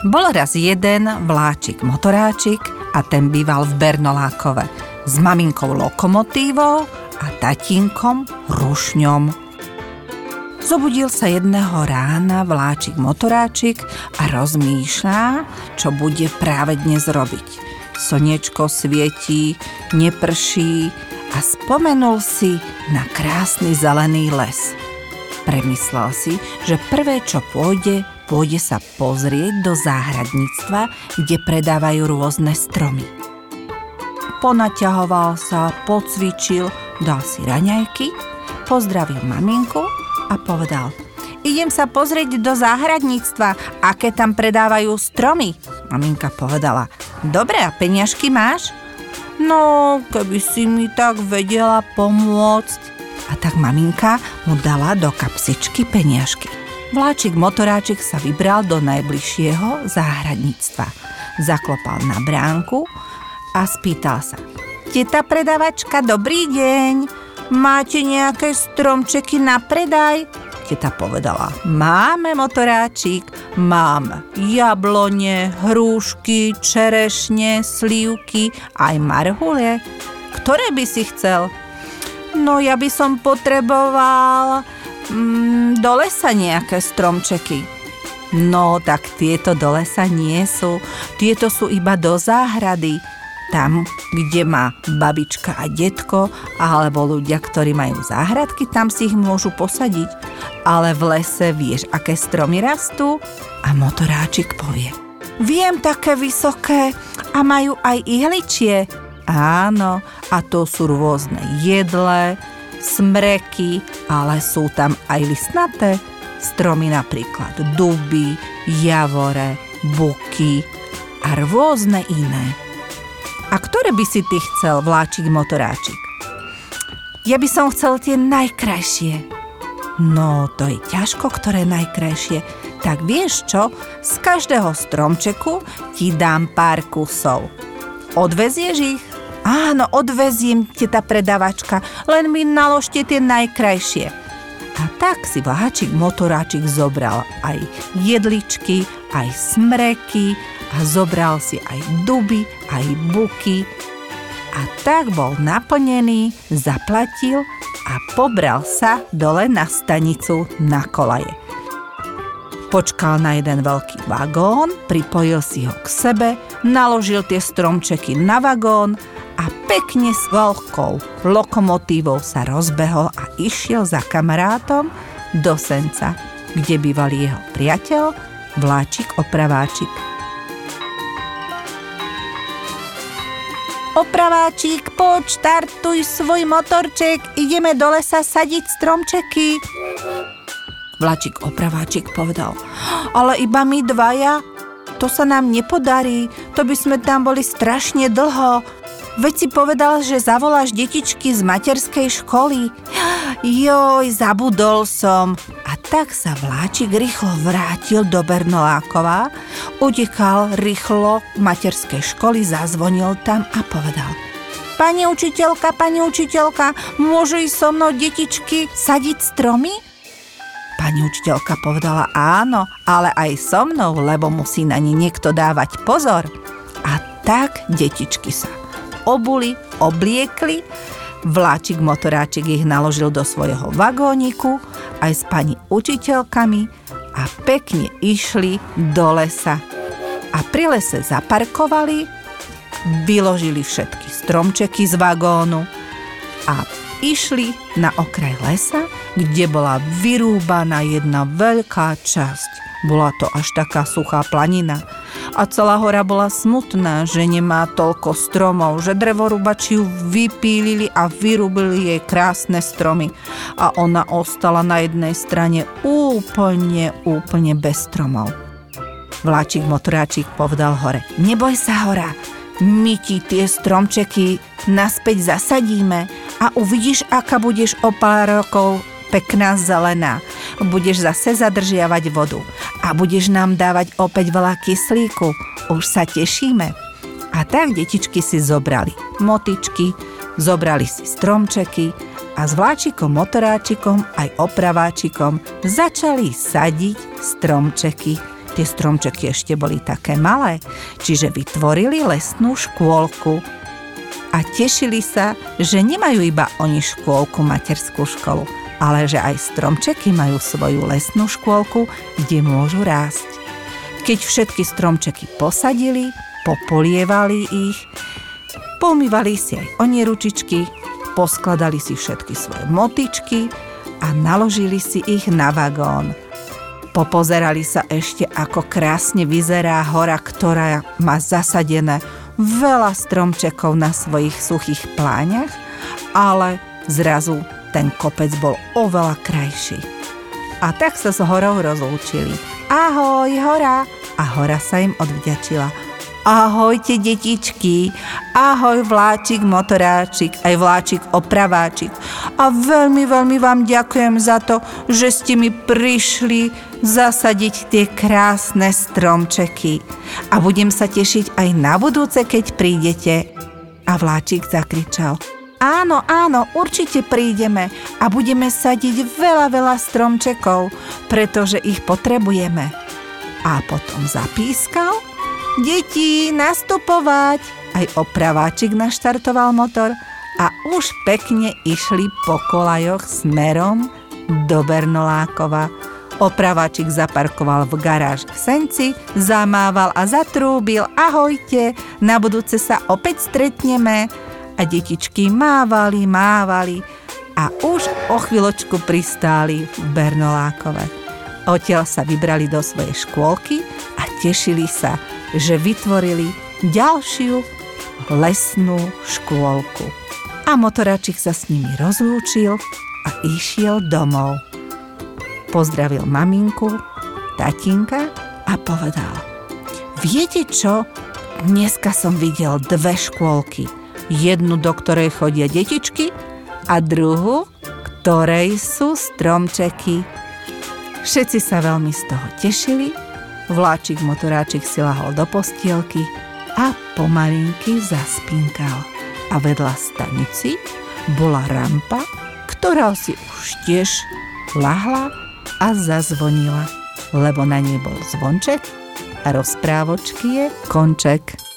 Bol raz jeden vláčik motoráčik a ten býval v Bernolákove s maminkou lokomotívou a tatínkom rušňom. Zobudil sa jedného rána vláčik motoráčik a rozmýšľa, čo bude práve dnes robiť. Slnečko svietí, neprší a spomenul si na krásny zelený les. Premyslel si, že prvé, čo pôjde, pôjde sa pozrieť do záhradníctva, kde predávajú rôzne stromy. Ponaťahoval sa, pocvičil, dal si raňajky, pozdravil maminku a povedal Idem sa pozrieť do záhradníctva, aké tam predávajú stromy. Maminka povedala Dobre, a peniažky máš? No, keby si mi tak vedela pomôcť. A tak maminka mu dala do kapsičky peniažky. Vláčik motoráčik sa vybral do najbližšieho záhradníctva. Zaklopal na bránku a spýtal sa. Teta predavačka, dobrý deň. Máte nejaké stromčeky na predaj? Teta povedala, máme motoráčik, mám jablone, hrúšky, čerešne, slívky, aj marhule. Ktoré by si chcel? No ja by som potreboval mm, do lesa nejaké stromčeky. No, tak tieto do lesa nie sú. Tieto sú iba do záhrady. Tam, kde má babička a detko, alebo ľudia, ktorí majú záhradky, tam si ich môžu posadiť. Ale v lese vieš, aké stromy rastú? A motoráčik povie. Viem také vysoké a majú aj ihličie. Áno, a to sú rôzne jedle, smreky, ale sú tam aj listnaté stromy napríklad duby, javore, buky a rôzne iné. A ktoré by si ty chcel, vláčik motoráčik? Ja by som chcel tie najkrajšie. No, to je ťažko, ktoré najkrajšie. Tak vieš čo? Z každého stromčeku ti dám pár kusov. Odvezieš ich? Áno, odveziem teta predavačka, len mi naložte tie najkrajšie. A tak si vláčik motoráčik zobral aj jedličky, aj smreky a zobral si aj duby, aj buky. A tak bol naplnený, zaplatil a pobral sa dole na stanicu na kolaje. Počkal na jeden veľký vagón, pripojil si ho k sebe, naložil tie stromčeky na vagón pekne s veľkou lokomotívou sa rozbehol a išiel za kamarátom do Senca, kde býval jeho priateľ Vláčik Opraváčik. Opraváčik, poď, štartuj svoj motorček, ideme do lesa sadiť stromčeky. Vláčik Opraváčik povedal, ale iba my dvaja? To sa nám nepodarí, to by sme tam boli strašne dlho, Veď si povedal, že zavoláš detičky z materskej školy. Joj, zabudol som. A tak sa vláčik rýchlo vrátil do Bernolákova, utekal rýchlo k materskej školy, zazvonil tam a povedal Pani učiteľka, pani učiteľka, môžu ísť so mnou detičky sadiť stromy? Pani učiteľka povedala áno, ale aj so mnou, lebo musí na ne niekto dávať pozor. A tak detičky sa obuli, obliekli, vláčik motoráčik ich naložil do svojho vagóniku aj s pani učiteľkami a pekne išli do lesa. A pri lese zaparkovali, vyložili všetky stromčeky z vagónu a išli na okraj lesa, kde bola vyrúbaná jedna veľká časť. Bola to až taká suchá planina a celá hora bola smutná, že nemá toľko stromov, že drevorúbači ju vypílili a vyrúbili jej krásne stromy a ona ostala na jednej strane úplne, úplne bez stromov. Vláčik motoráčik povedal hore, neboj sa hora, my ti tie stromčeky naspäť zasadíme a uvidíš, aká budeš o pár rokov pekná zelená. Budeš zase zadržiavať vodu a budeš nám dávať opäť veľa kyslíku. Už sa tešíme. A tak detičky si zobrali motičky, zobrali si stromčeky a s vláčikom motoráčikom aj opraváčikom začali sadiť stromčeky. Tie stromčeky ešte boli také malé, čiže vytvorili lesnú škôlku. A tešili sa, že nemajú iba oni škôlku, materskú školu, ale že aj stromčeky majú svoju lesnú škôlku, kde môžu rásť. Keď všetky stromčeky posadili, popolievali ich, pomývali si aj oni ručičky, poskladali si všetky svoje motičky a naložili si ich na vagón – Popozerali sa ešte, ako krásne vyzerá hora, ktorá má zasadené veľa stromčekov na svojich suchých pláňach, ale zrazu ten kopec bol oveľa krajší. A tak sa s horou rozlúčili. Ahoj, hora! A hora sa im odvďačila. Ahojte, detičky, ahoj vláčik, motoráčik, aj vláčik, opraváčik. A veľmi, veľmi vám ďakujem za to, že ste mi prišli zasadiť tie krásne stromčeky. A budem sa tešiť aj na budúce, keď prídete. A vláčik zakričal. Áno, áno, určite prídeme a budeme sadiť veľa, veľa stromčekov, pretože ich potrebujeme. A potom zapískal Deti, nastupovať! Aj opraváčik naštartoval motor a už pekne išli po kolajoch smerom do Bernolákova. Opraváčik zaparkoval v garáž v Senci, zamával a zatrúbil Ahojte, na budúce sa opäť stretneme. A detičky mávali, mávali a už o chvíľočku pristáli v Bernolákove. Odtiaľ sa vybrali do svojej škôlky a tešili sa, že vytvorili ďalšiu lesnú škôlku. A motoračik sa s nimi rozlúčil a išiel domov. Pozdravil maminku, tatinka a povedal Viete čo? Dneska som videl dve škôlky. Jednu, do ktorej chodia detičky a druhú, ktorej sú stromčeky. Všetci sa veľmi z toho tešili Vláčik motoráčik si lahol do postielky a pomalinky zaspinkal. A vedľa stanici bola rampa, ktorá si už tiež lahla a zazvonila, lebo na nej bol zvonček a rozprávočky je konček.